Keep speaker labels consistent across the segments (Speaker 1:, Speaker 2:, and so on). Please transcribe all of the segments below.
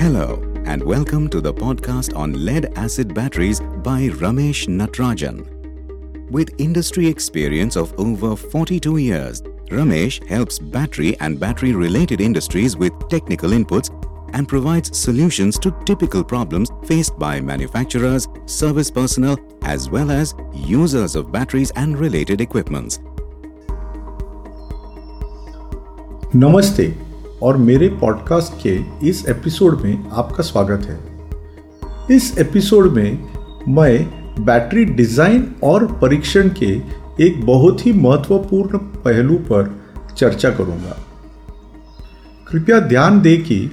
Speaker 1: Hello and welcome to the podcast on lead acid batteries by Ramesh Natarajan. With industry experience of over 42 years, Ramesh helps battery and battery related industries with technical inputs and provides solutions to typical problems faced by manufacturers, service personnel, as well as users of batteries and related equipments.
Speaker 2: Namaste. और मेरे podcast के इस episode में आपका स्वागत है। इस episode में मैं बैटरी डिज़ाइन और परीक्षण के एक बहुत ही महत्वपूर्ण पहलू पर चर्चा करूँगा। कृपया ध्यान दें कि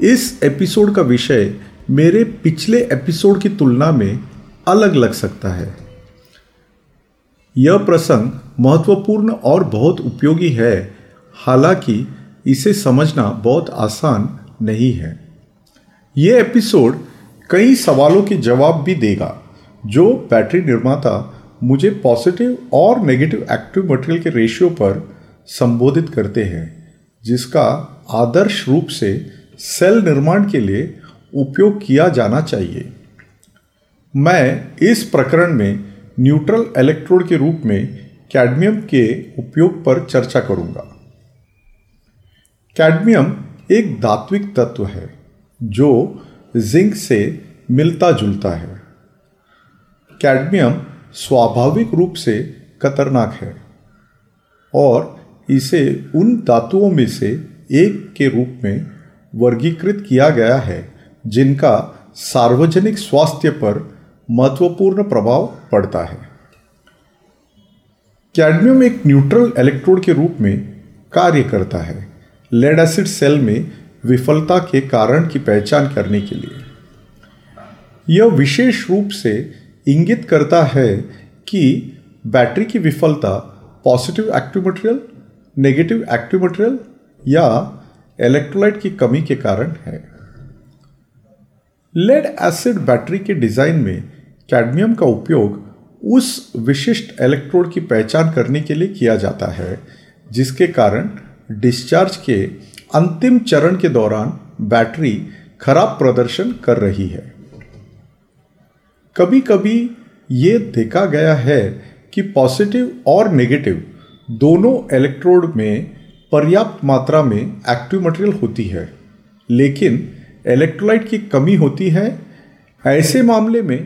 Speaker 2: इस एपिसोड का विषय मेरे पिछले एपिसोड की तुलना में अलग लग सकता है। यह प्रसंग महत्वपूर्ण और बहुत उपयोगी है। हालाँकि इसे समझना बहुत आसान नहीं है। ये एपिसोड कई सवालों के जवाब भी देगा, जो बैटरी निर्माता मुझे पॉजिटिव और नेगेटिव एक्टिव मटेरियल के रेशियो पर संबोधित करते हैं, जिसका आदर्श रूप से सेल निर्माण के लिए उपयोग किया जाना चाहिए। मैं इस प्रकरण में न्यूट्रल इलेक्ट्रोड के रूप में कैडमियम के उपयोग पर चर्चा करूँगा। कैडमियम एक धात्विक तत्व है, जो जिंक से मिलता जुलता है। कैडमियम स्वाभाविक रूप से खतरनाक है और इसे उन धातुओं में से एक के रूप में वर्गीकृत किया गया है, जिनका सार्वजनिक स्वास्थ्य पर महत्वपूर्ण प्रभाव पड़ता है। कैडमियम एक न्यूट्रल इलेक्ट्रोड के रूप में कार्य करता है। लेड एसिड सेल में विफलता के कारण की पहचान करने के लिए। यह विशेष रूप से इंगित करता है कि बैटरी की विफलता positive active material, negative active material या इलेक्ट्रोलाइट की कमी के कारण है। लेड एसिड बैटरी के डिज़ाइन में कैडमियम का उपयोग उस विशिष्ट इलेक्ट्रोड की पहचान करने के लिए किया जाता है, जिसके कारण डिस्चार्ज के अंतिम चरण के दौरान बैटरी खराब प्रदर्शन कर रही है। कभी कभी ये देखा गया है कि पॉजिटिव और नेगेटिव दोनों इलेक्ट्रोड में पर्याप्त मात्रा में एक्टिव मटेरियल होती है, लेकिन इलेक्ट्रोलाइट की कमी होती है। ऐसे मामले में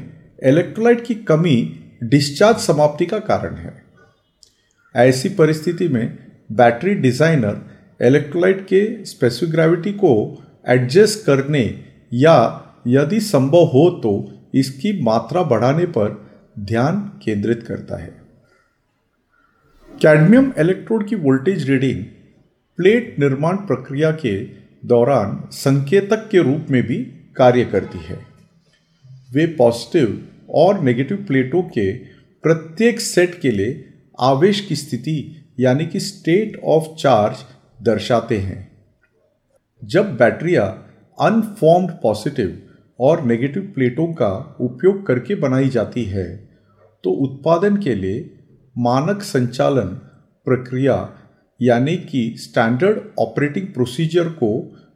Speaker 2: इलेक्ट्रोलाइट की कमी डिस्चार्ज समाप्ति का कारण है। ऐसी परिस्थिति में बैटरी डिज़ाइनर इलेक्ट्रोलाइट के स्पेसिफिक ग्रेविटी को एडजस्ट करने या यदि संभव हो तो इसकी मात्रा बढ़ाने पर ध्यान केंद्रित करता है। कैडमियम इलेक्ट्रोड की वोल्टेज रीडिंग प्लेट निर्माण प्रक्रिया के दौरान संकेतक के रूप में भी कार्य करती है। वे पॉजिटिव और नेगेटिव प्लेटों के प्रत्येक सेट के लिए आवेश की स्थिति यानी कि स्टेट ऑफ़ चार्ज दर्शाते हैं। जब बैटरियाँ अनफॉर्म्ड पॉजिटिव और नेगेटिव प्लेटों का उपयोग करके बनाई जाती है तो उत्पादन के लिए मानक संचालन प्रक्रिया यानी कि स्टैंडर्ड ऑपरेटिंग प्रोसीजर को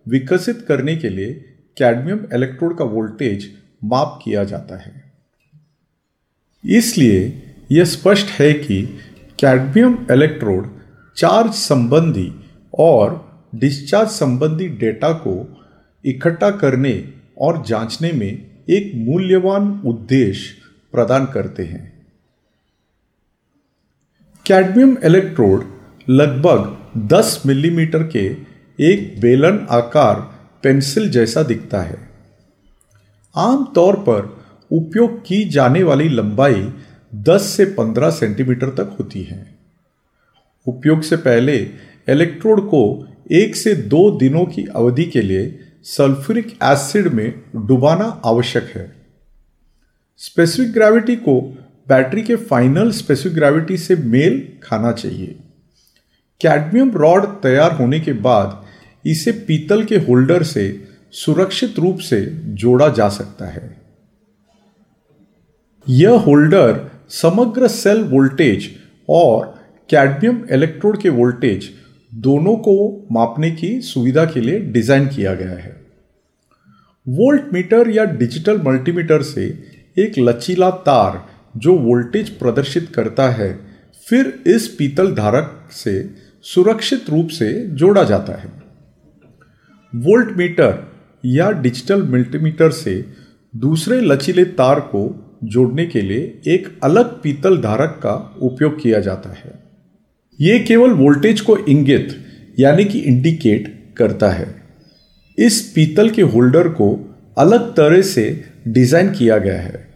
Speaker 2: विकसित करने के लिए कैडमियम इलेक्ट्रोड का वोल्टेज माप किया जाता है। इसलिए यह स्पष्ट है कि कैडमियम इलेक्ट्रोड चार्ज संबंधी और डिस्चार्ज संबंधी डेटा को इकट्ठा करने और जांचने में एक मूल्यवान उद्देश्य प्रदान करते हैं। कैडमियम इलेक्ट्रोड लगभग 10 मिलीमीटर के एक बेलन आकार पेंसिल जैसा दिखता है। आमतौर पर उपयोग की जाने वाली लंबाई 10 से 15 सेंटीमीटर तक होती है। उपयोग से पहले इलेक्ट्रोड को एक से दो दिनों की अवधि के लिए सल्फ्यूरिक एसिड में डुबाना आवश्यक है। स्पेसिफिक ग्रेविटी को बैटरी के फाइनल स्पेसिफिक ग्रेविटी से मेल खाना चाहिए। कैडमियम रॉड तैयार होने के बाद इसे पीतल के होल्डर से सुरक्षित रूप से जोड़ा जा सकता है। यह होल्डर समग्र सेल वोल्टेज और कैडमियम इलेक्ट्रोड के वोल्टेज दोनों को मापने की सुविधा के लिए डिज़ाइन किया गया है। वोल्ट मीटर या डिजिटल मल्टीमीटर से एक लचीला तार जो वोल्टेज प्रदर्शित करता है, फिर इस पीतल धारक से सुरक्षित रूप से जोड़ा जाता है। वोल्ट मीटर या डिजिटल मल्टीमीटर से दूसरे लचीले तार को जोड़ने के लिए एक अलग पीतल धारक का उपयोग किया जाता है। यह केवल वोल्टेज को इंगित, यानी कि इंडिकेट करता है। इस पीतल के होल्डर को अलग तरह से डिज़ाइन किया गया है।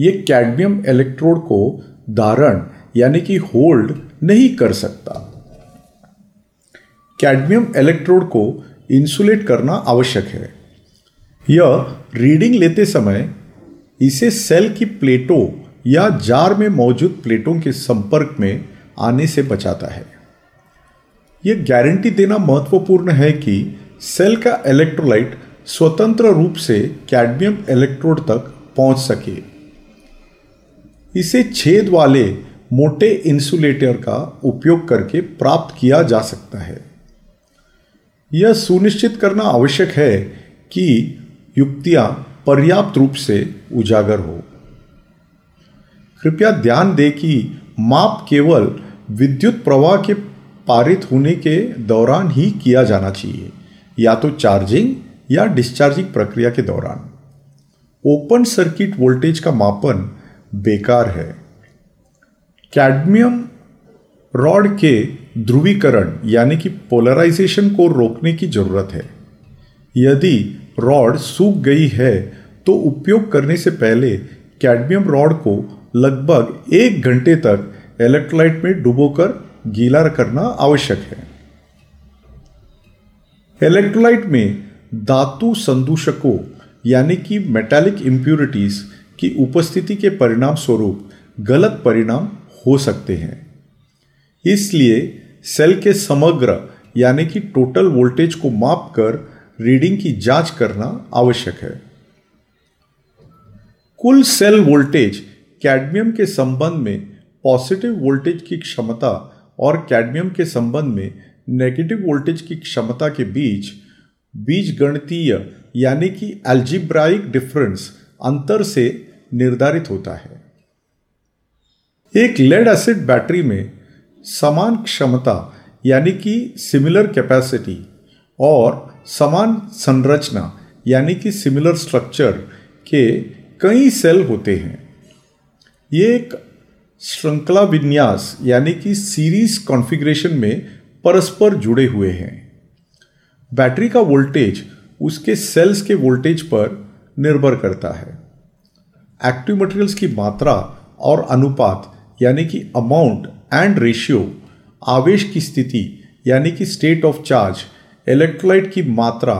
Speaker 2: यह कैडमियम इलेक्ट्रोड को धारण, यानी कि होल्ड, नहीं कर सकता। कैडमियम इलेक्ट्रोड को इंसुलेट करना आवश्यक है। यह रीडिंग लेते समय इसे सेल की प्लेटों या जार में मौजूद प्लेटों के संपर्क में आने से बचाता है। यह गारंटी देना महत्वपूर्ण है कि सेल का इलेक्ट्रोलाइट स्वतंत्र रूप से कैडमियम इलेक्ट्रोड तक पहुँच सके। इसे छेद वाले मोटे इंसुलेटर का उपयोग करके प्राप्त किया जा सकता है। यह सुनिश्चित करना आवश्यक है कि युक्तियाँ पर्याप्त रूप से उजागर हो। कृपया ध्यान दें कि माप केवल विद्युत प्रवाह के पारित होने के दौरान ही किया जाना चाहिए, या तो चार्जिंग या डिस्चार्जिंग प्रक्रिया के दौरान। ओपन सर्किट वोल्टेज का मापन बेकार है। कैडमियम रॉड के ध्रुवीकरण, यानी कि पोलराइजेशन को रोकने की ज़रूरत है। यदि रॉड सूख गई है तो उपयोग करने से पहले कैडमियम रॉड को लगभग एक घंटे तक इलेक्ट्रोलाइट में डुबोकर गीला करना आवश्यक है। इलेक्ट्रोलाइट में धातु संदूषकों, यानी कि मेटालिक इंप्यूरिटीज की उपस्थिति के परिणाम स्वरूप गलत परिणाम हो सकते हैं। इसलिए सेल के समग्र, यानी कि टोटल वोल्टेज को माप कर रीडिंग की जाँच करना आवश्यक है। कुल सेल वोल्टेज कैडमियम के संबंध में पॉजिटिव वोल्टेज की क्षमता और कैडमियम के संबंध में नेगेटिव वोल्टेज की क्षमता के बीच बीज गणितीय यानी कि एल्जिब्राइक डिफरेंस अंतर से निर्धारित होता है। एक लेड एसिड बैटरी में समान क्षमता यानी कि सिमिलर कैपेसिटी और समान संरचना, यानी कि सिमिलर स्ट्रक्चर के कई सेल होते हैं। ये एक श्रृंखला विन्यास, यानी कि सीरीज़ कॉन्फ़िगरेशन में परस्पर जुड़े हुए हैं। बैटरी का वोल्टेज उसके सेल्स के वोल्टेज पर निर्भर करता है। एक्टिव मटेरियल्स की मात्रा और अनुपात, यानी कि अमाउंट एंड रेशियो आवेश की स्थिति, यानी कि स्टेट ऑफ़ चार्ज इलेक्ट्रोलाइट की मात्रा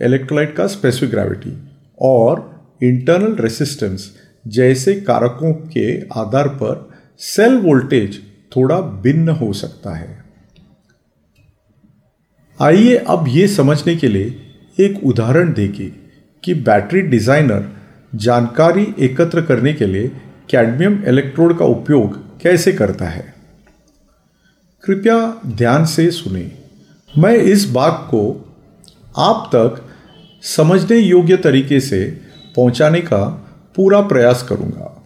Speaker 2: इलेक्ट्रोलाइट का स्पेसिफिक ग्रेविटी और इंटरनल रेसिस्टेंस जैसे कारकों के आधार पर सेल वोल्टेज थोड़ा भिन्न हो सकता है। आइए अब ये समझने के लिए एक उदाहरण देखें कि बैटरी डिज़ाइनर जानकारी एकत्र करने के लिए कैडमियम इलेक्ट्रोड का उपयोग कैसे करता है। कृपया ध्यान से सुने। मैं इस बात को आप तक समझने योग्य तरीके से पहुँचाने का पूरा प्रयास करूँगा।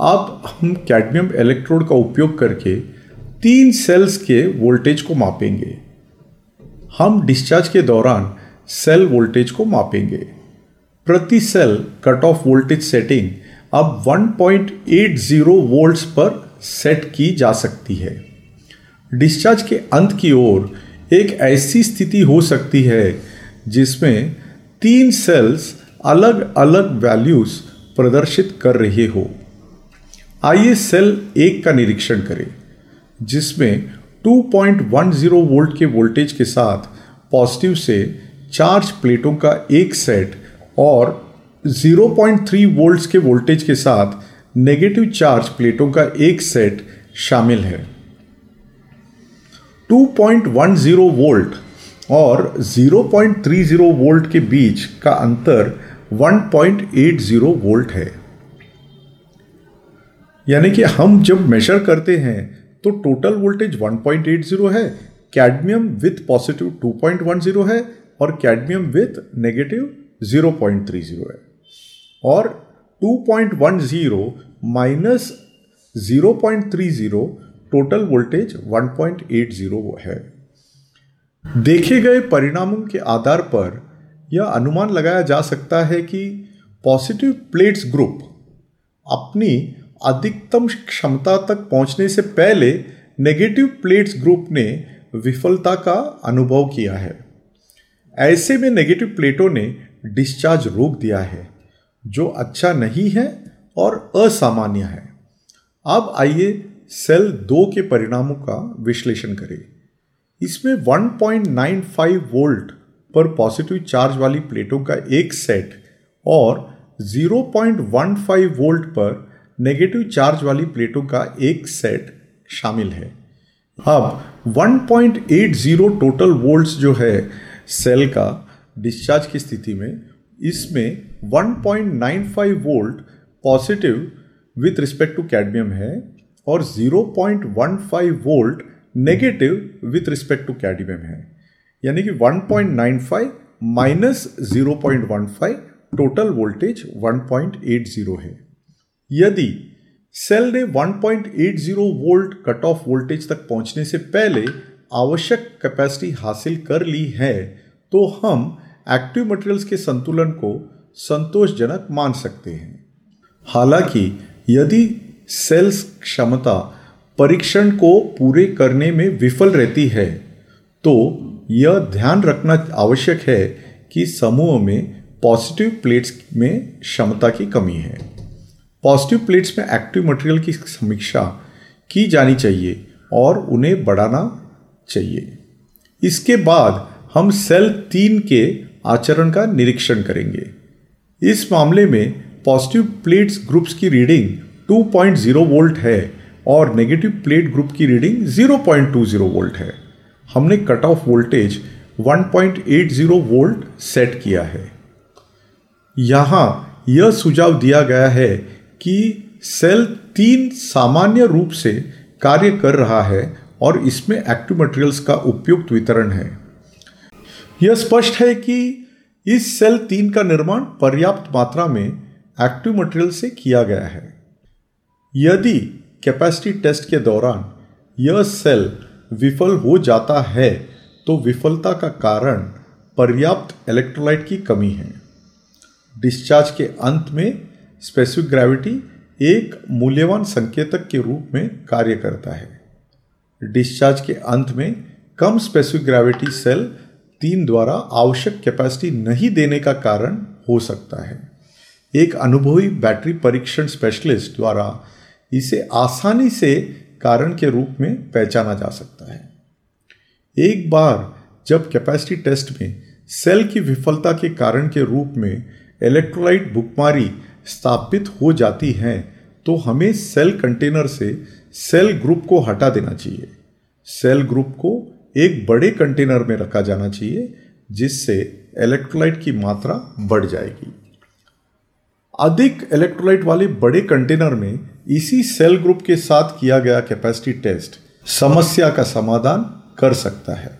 Speaker 2: अब हम कैडमियम इलेक्ट्रोड का उपयोग करके तीन सेल्स के वोल्टेज को मापेंगे। हम डिस्चार्ज के दौरान सेल वोल्टेज को मापेंगे। प्रति cell cut off voltage setting अब 1.80 वोल्ट्स पर सेट की जा सकती है। डिस्चार्ज के अंत की ओर एक ऐसी स्थिति हो सकती है जिसमें तीन सेल्स अलग अलग वैल्यूज़ प्रदर्शित कर रहे हो। आइए सेल एक का निरीक्षण करें, जिसमें 2.10 वोल्ट के वोल्टेज के साथ पॉजिटिव से चार्ज प्लेटों का एक सेट और 0.3 वोल्ट्स के वोल्टेज के साथ नेगेटिव चार्ज प्लेटों का एक सेट शामिल है। 2.10 वोल्ट और 0.30 वोल्ट के बीच का अंतर 1.80 वोल्ट है। यानी कि हम जब मेजर करते हैं तो टोटल वोल्टेज 1.80 है कैडमियम विथ पॉजिटिव 2.10 है और कैडमियम विथ नेगेटिव 0.30 है। और 2.10 माइनस 0.30 टोटल वोल्टेज 1.80 है। देखे गए परिणामों के आधार पर यह अनुमान लगाया जा सकता है कि पॉजिटिव प्लेट्स ग्रुप अपनी अधिकतम क्षमता तक पहुँचने से पहले नेगेटिव प्लेट्स ग्रुप ने विफलता का अनुभव किया है। ऐसे में नेगेटिव प्लेटों ने डिस्चार्ज रोक दिया है, जो अच्छा नहीं है और असामान्य है। अब आइए सेल दो के परिणामों का विश्लेषण करें। इसमें 1.95 वोल्ट पर पॉजिटिव चार्ज वाली प्लेटों का एक सेट और 0.15 वोल्ट पर नेगेटिव चार्ज वाली प्लेटों का एक सेट शामिल है। अब 1.80 टोटल वोल्ट्स जो है सेल का डिस्चार्ज की स्थिति में, इसमें 1.95 volt positive with respect to cadmium है। और 0.15 volt negative with respect to cadmium है। यानी कि 1.95 माइनस 0.15 टोटल वोल्टेज 1.80 है। यदि सेल ने 1.80 वोल्ट कट ऑफ़ वोल्टेज तक पहुँचने से पहले आवश्यक कैपेसिटी हासिल कर ली है तो हम एक्टिव मटेरियल्स के संतुलन को संतोषजनक मान सकते हैं। हालाँकि यदि सेल्स क्षमता परीक्षण को पूरे करने में विफल रहती है। तो यह ध्यान रखना आवश्यक है कि समूह में पॉजिटिव प्लेट्स में क्षमता की कमी है। पॉजिटिव प्लेट्स में एक्टिव मटेरियल की समीक्षा की जानी चाहिए और उन्हें बढ़ाना चाहिए। इसके बाद हम सेल तीन के आचरण का निरीक्षण करेंगे। इस मामले में पॉजिटिव प्लेट्स ग्रुप्स की रीडिंग 2.0 वोल्ट है और नेगेटिव प्लेट ग्रुप की रीडिंग 0.20 वोल्ट है। हमने cut off voltage 1.80 volt set किया है। यहाँ यह सुझाव दिया गया है कि सेल तीन सामान्य रूप से कार्य कर रहा है और इसमें एक्टिव मटेरियल्स का उपयुक्त वितरण है। यह स्पष्ट है कि इस सेल तीन का निर्माण पर्याप्त मात्रा में एक्टिव मटेरियल से किया गया है। यदि कैपेसिटी टेस्ट के दौरान यह सेल विफल हो जाता है तो विफलता का कारण पर्याप्त इलेक्ट्रोलाइट की कमी है। डिस्चार्ज के अंत में स्पेसिफिक ग्रेविटी एक मूल्यवान संकेतक के रूप में कार्य करता है। डिस्चार्ज के अंत में कम स्पेसिफिक ग्रेविटी सेल तीन द्वारा आवश्यक कैपेसिटी नहीं देने का कारण हो सकता है। एक अनुभवी बैटरी परीक्षण स्पेशलिस्ट द्वारा इसे आसानी से कारण के रूप में पहचाना जा सकता है। एक बार जब कैपेसिटी टेस्ट में सेल की विफलता के कारण के रूप में इलेक्ट्रोलाइट भुखमारी स्थापित हो जाती है तो हमें सेल कंटेनर से सेल ग्रुप को हटा देना चाहिए। सेल ग्रुप को एक बड़े कंटेनर में रखा जाना चाहिए, जिससे इलेक्ट्रोलाइट की मात्रा बढ़ जाएगी। अधिक इलेक्ट्रोलाइट वाले बड़े कंटेनर में इसी सेल ग्रुप के साथ किया गया कैपेसिटी टेस्ट समस्या का समाधान कर सकता है।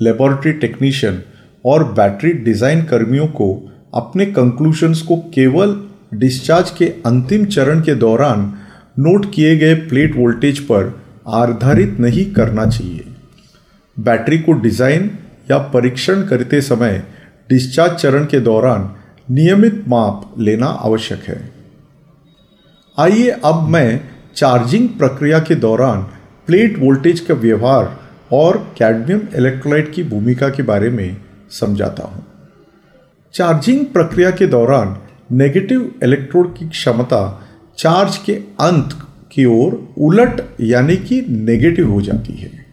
Speaker 2: लेबोरेटरी टेक्नीशियन और बैटरी डिज़ाइन कर्मियों को अपने कंक्लूशंस को केवल डिस्चार्ज के अंतिम चरण के दौरान नोट किए गए प्लेट वोल्टेज पर आधारित नहीं करना चाहिए। बैटरी को डिज़ाइन या परीक्षण करते समय डिस्चार्ज चरण के दौरान नियमित माप लेना आवश्यक है। आइए अब मैं चार्जिंग प्रक्रिया के दौरान प्लेट वोल्टेज का व्यवहार और कैडमियम इलेक्ट्रोलाइट की भूमिका के बारे में समझाता हूँ। चार्जिंग प्रक्रिया के दौरान नेगेटिव इलेक्ट्रोड की क्षमता चार्ज के अंत की ओर उलट यानी कि नेगेटिव हो जाती है।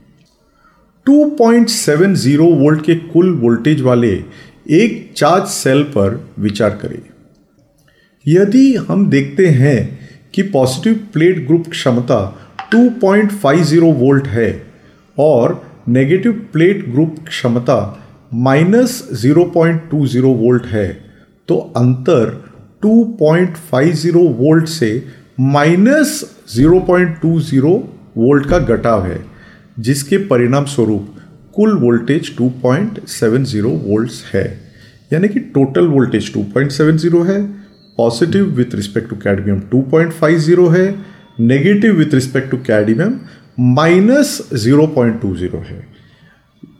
Speaker 2: 2.70 वोल्ट के कुल वोल्टेज वाले एक चार्ज सेल पर विचार करें। यदि हम देखते हैं कि पॉजिटिव प्लेट ग्रुप क्षमता 2.50 वोल्ट है और नेगेटिव प्लेट ग्रुप क्षमता माइनस 0.20 वोल्ट है तो अंतर 2.50 वोल्ट से माइनस 0.20 वोल्ट का घटाव है, जिसके परिणाम स्वरूप कुल वोल्टेज 2.70 वोल्ट्स है। यानी कि टोटल वोल्टेज 2.70 है positive with respect to cadmium 2.50 है negative with respect to cadmium minus 0.20 है।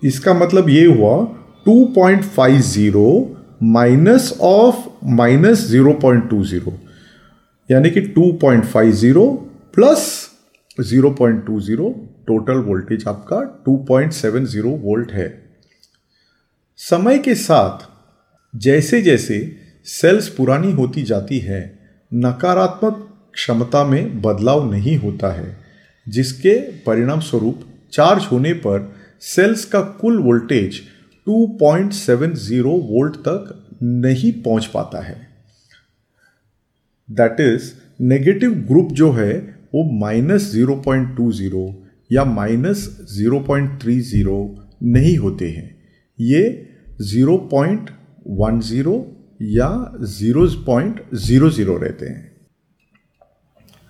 Speaker 2: इसका मतलब ये हुआ 2.50 माइनस ऑफ़ माइनस 0.20 यानी कि 2.50 प्लस 0.20 टोटल वोल्टेज आपका 2.70 वोल्ट है। समय के साथ जैसे जैसे सेल्स पुरानी होती जाती है, नकारात्मक क्षमता में बदलाव नहीं होता है, जिसके परिणाम स्वरूप चार्ज होने पर सेल्स का कुल वोल्टेज 2.70 वोल्ट तक नहीं पहुँच पाता है। दैट इज़ नेगेटिव ग्रुप जो है, वो minus zero point two zero या minus zero point three zero नहीं होते हैं। ये ज़ीरो पॉइंट वन ज़ीरो या ज़ीरो पॉइंट ज़ीरो ज़ीरो रहते हैं।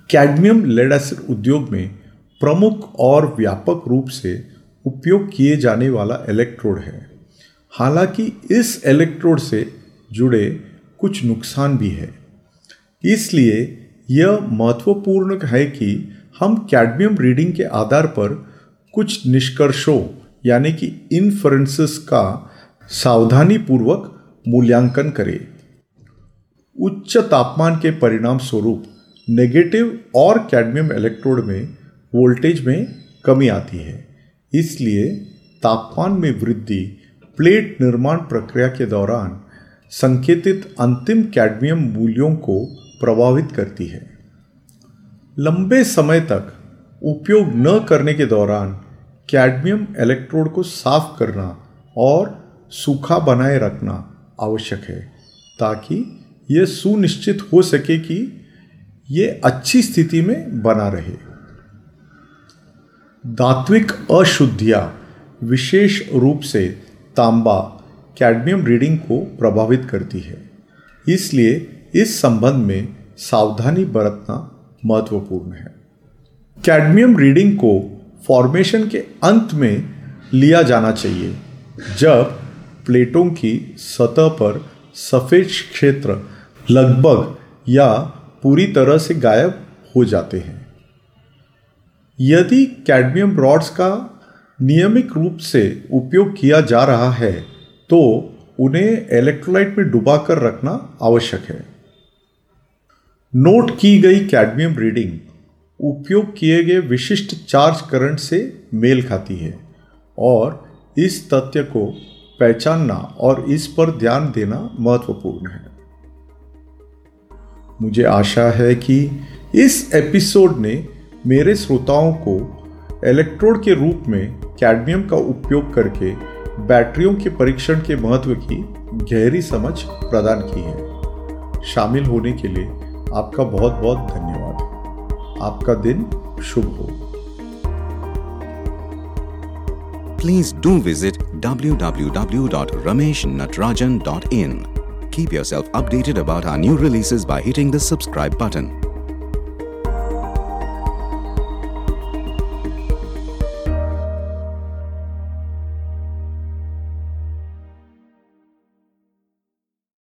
Speaker 2: कैडमियम लेड एसिड उद्योग में प्रमुख और व्यापक रूप से उपयोग किए जाने वाला इलेक्ट्रोड है। हालाँकि इस इलेक्ट्रोड से जुड़े कुछ नुकसान भी है। इसलिए यह महत्वपूर्ण है कि हम कैडमियम रीडिंग के आधार पर कुछ निष्कर्षों, यानी कि इन्फ्रेंसेस का सावधानी पूर्वक मूल्यांकन करें। उच्च तापमान के परिणाम स्वरूप नेगेटिव और कैडमियम इलेक्ट्रोड में वोल्टेज में कमी आती है। इसलिए तापमान में वृद्धि प्लेट निर्माण प्रक्रिया के दौरान संकेतित अंतिम कैडमियम मूल्यों को प्रभावित करती है। लंबे समय तक उपयोग न करने के दौरान कैडमियम इलेक्ट्रोड को साफ़ करना और सूखा बनाए रखना आवश्यक है, ताकि यह सुनिश्चित हो सके कि ये अच्छी स्थिति में बना रहे। धात्विक अशुद्धियाँ विशेष रूप से तांबा, कैडमियम रीडिंग को प्रभावित करती है। इसलिए इस संबंध में सावधानी बरतना महत्वपूर्ण है। कैडमियम रीडिंग को फॉर्मेशन के अंत में लिया जाना चाहिए, जब प्लेटों की सतह पर सफ़ेद क्षेत्र लगभग या पूरी तरह से गायब हो जाते हैं। यदि कैडमियम रॉड्स का नियमित रूप से उपयोग किया जा रहा है तो उन्हें इलेक्ट्रोलाइट में डुबा कर रखना आवश्यक है। नोट की गई कैडमियम रीडिंग उपयोग किए गए विशिष्ट चार्ज करंट से मेल खाती है और इस तथ्य को पहचानना और इस पर ध्यान देना महत्वपूर्ण है। मुझे आशा है कि इस एपिसोड ने मेरे श्रोताओं को इलेक्ट्रोड के रूप में कैडमियम का उपयोग करके बैटरियों के परीक्षण के महत्व की गहरी समझ प्रदान की है। शामिल होने के लिए आपका बहुत बहुत धन्यवाद। आपका दिन शुभ हो।
Speaker 1: Please do visit www.rameshnatrajan.in. Keep yourself updated about our new releases by hitting the subscribe button.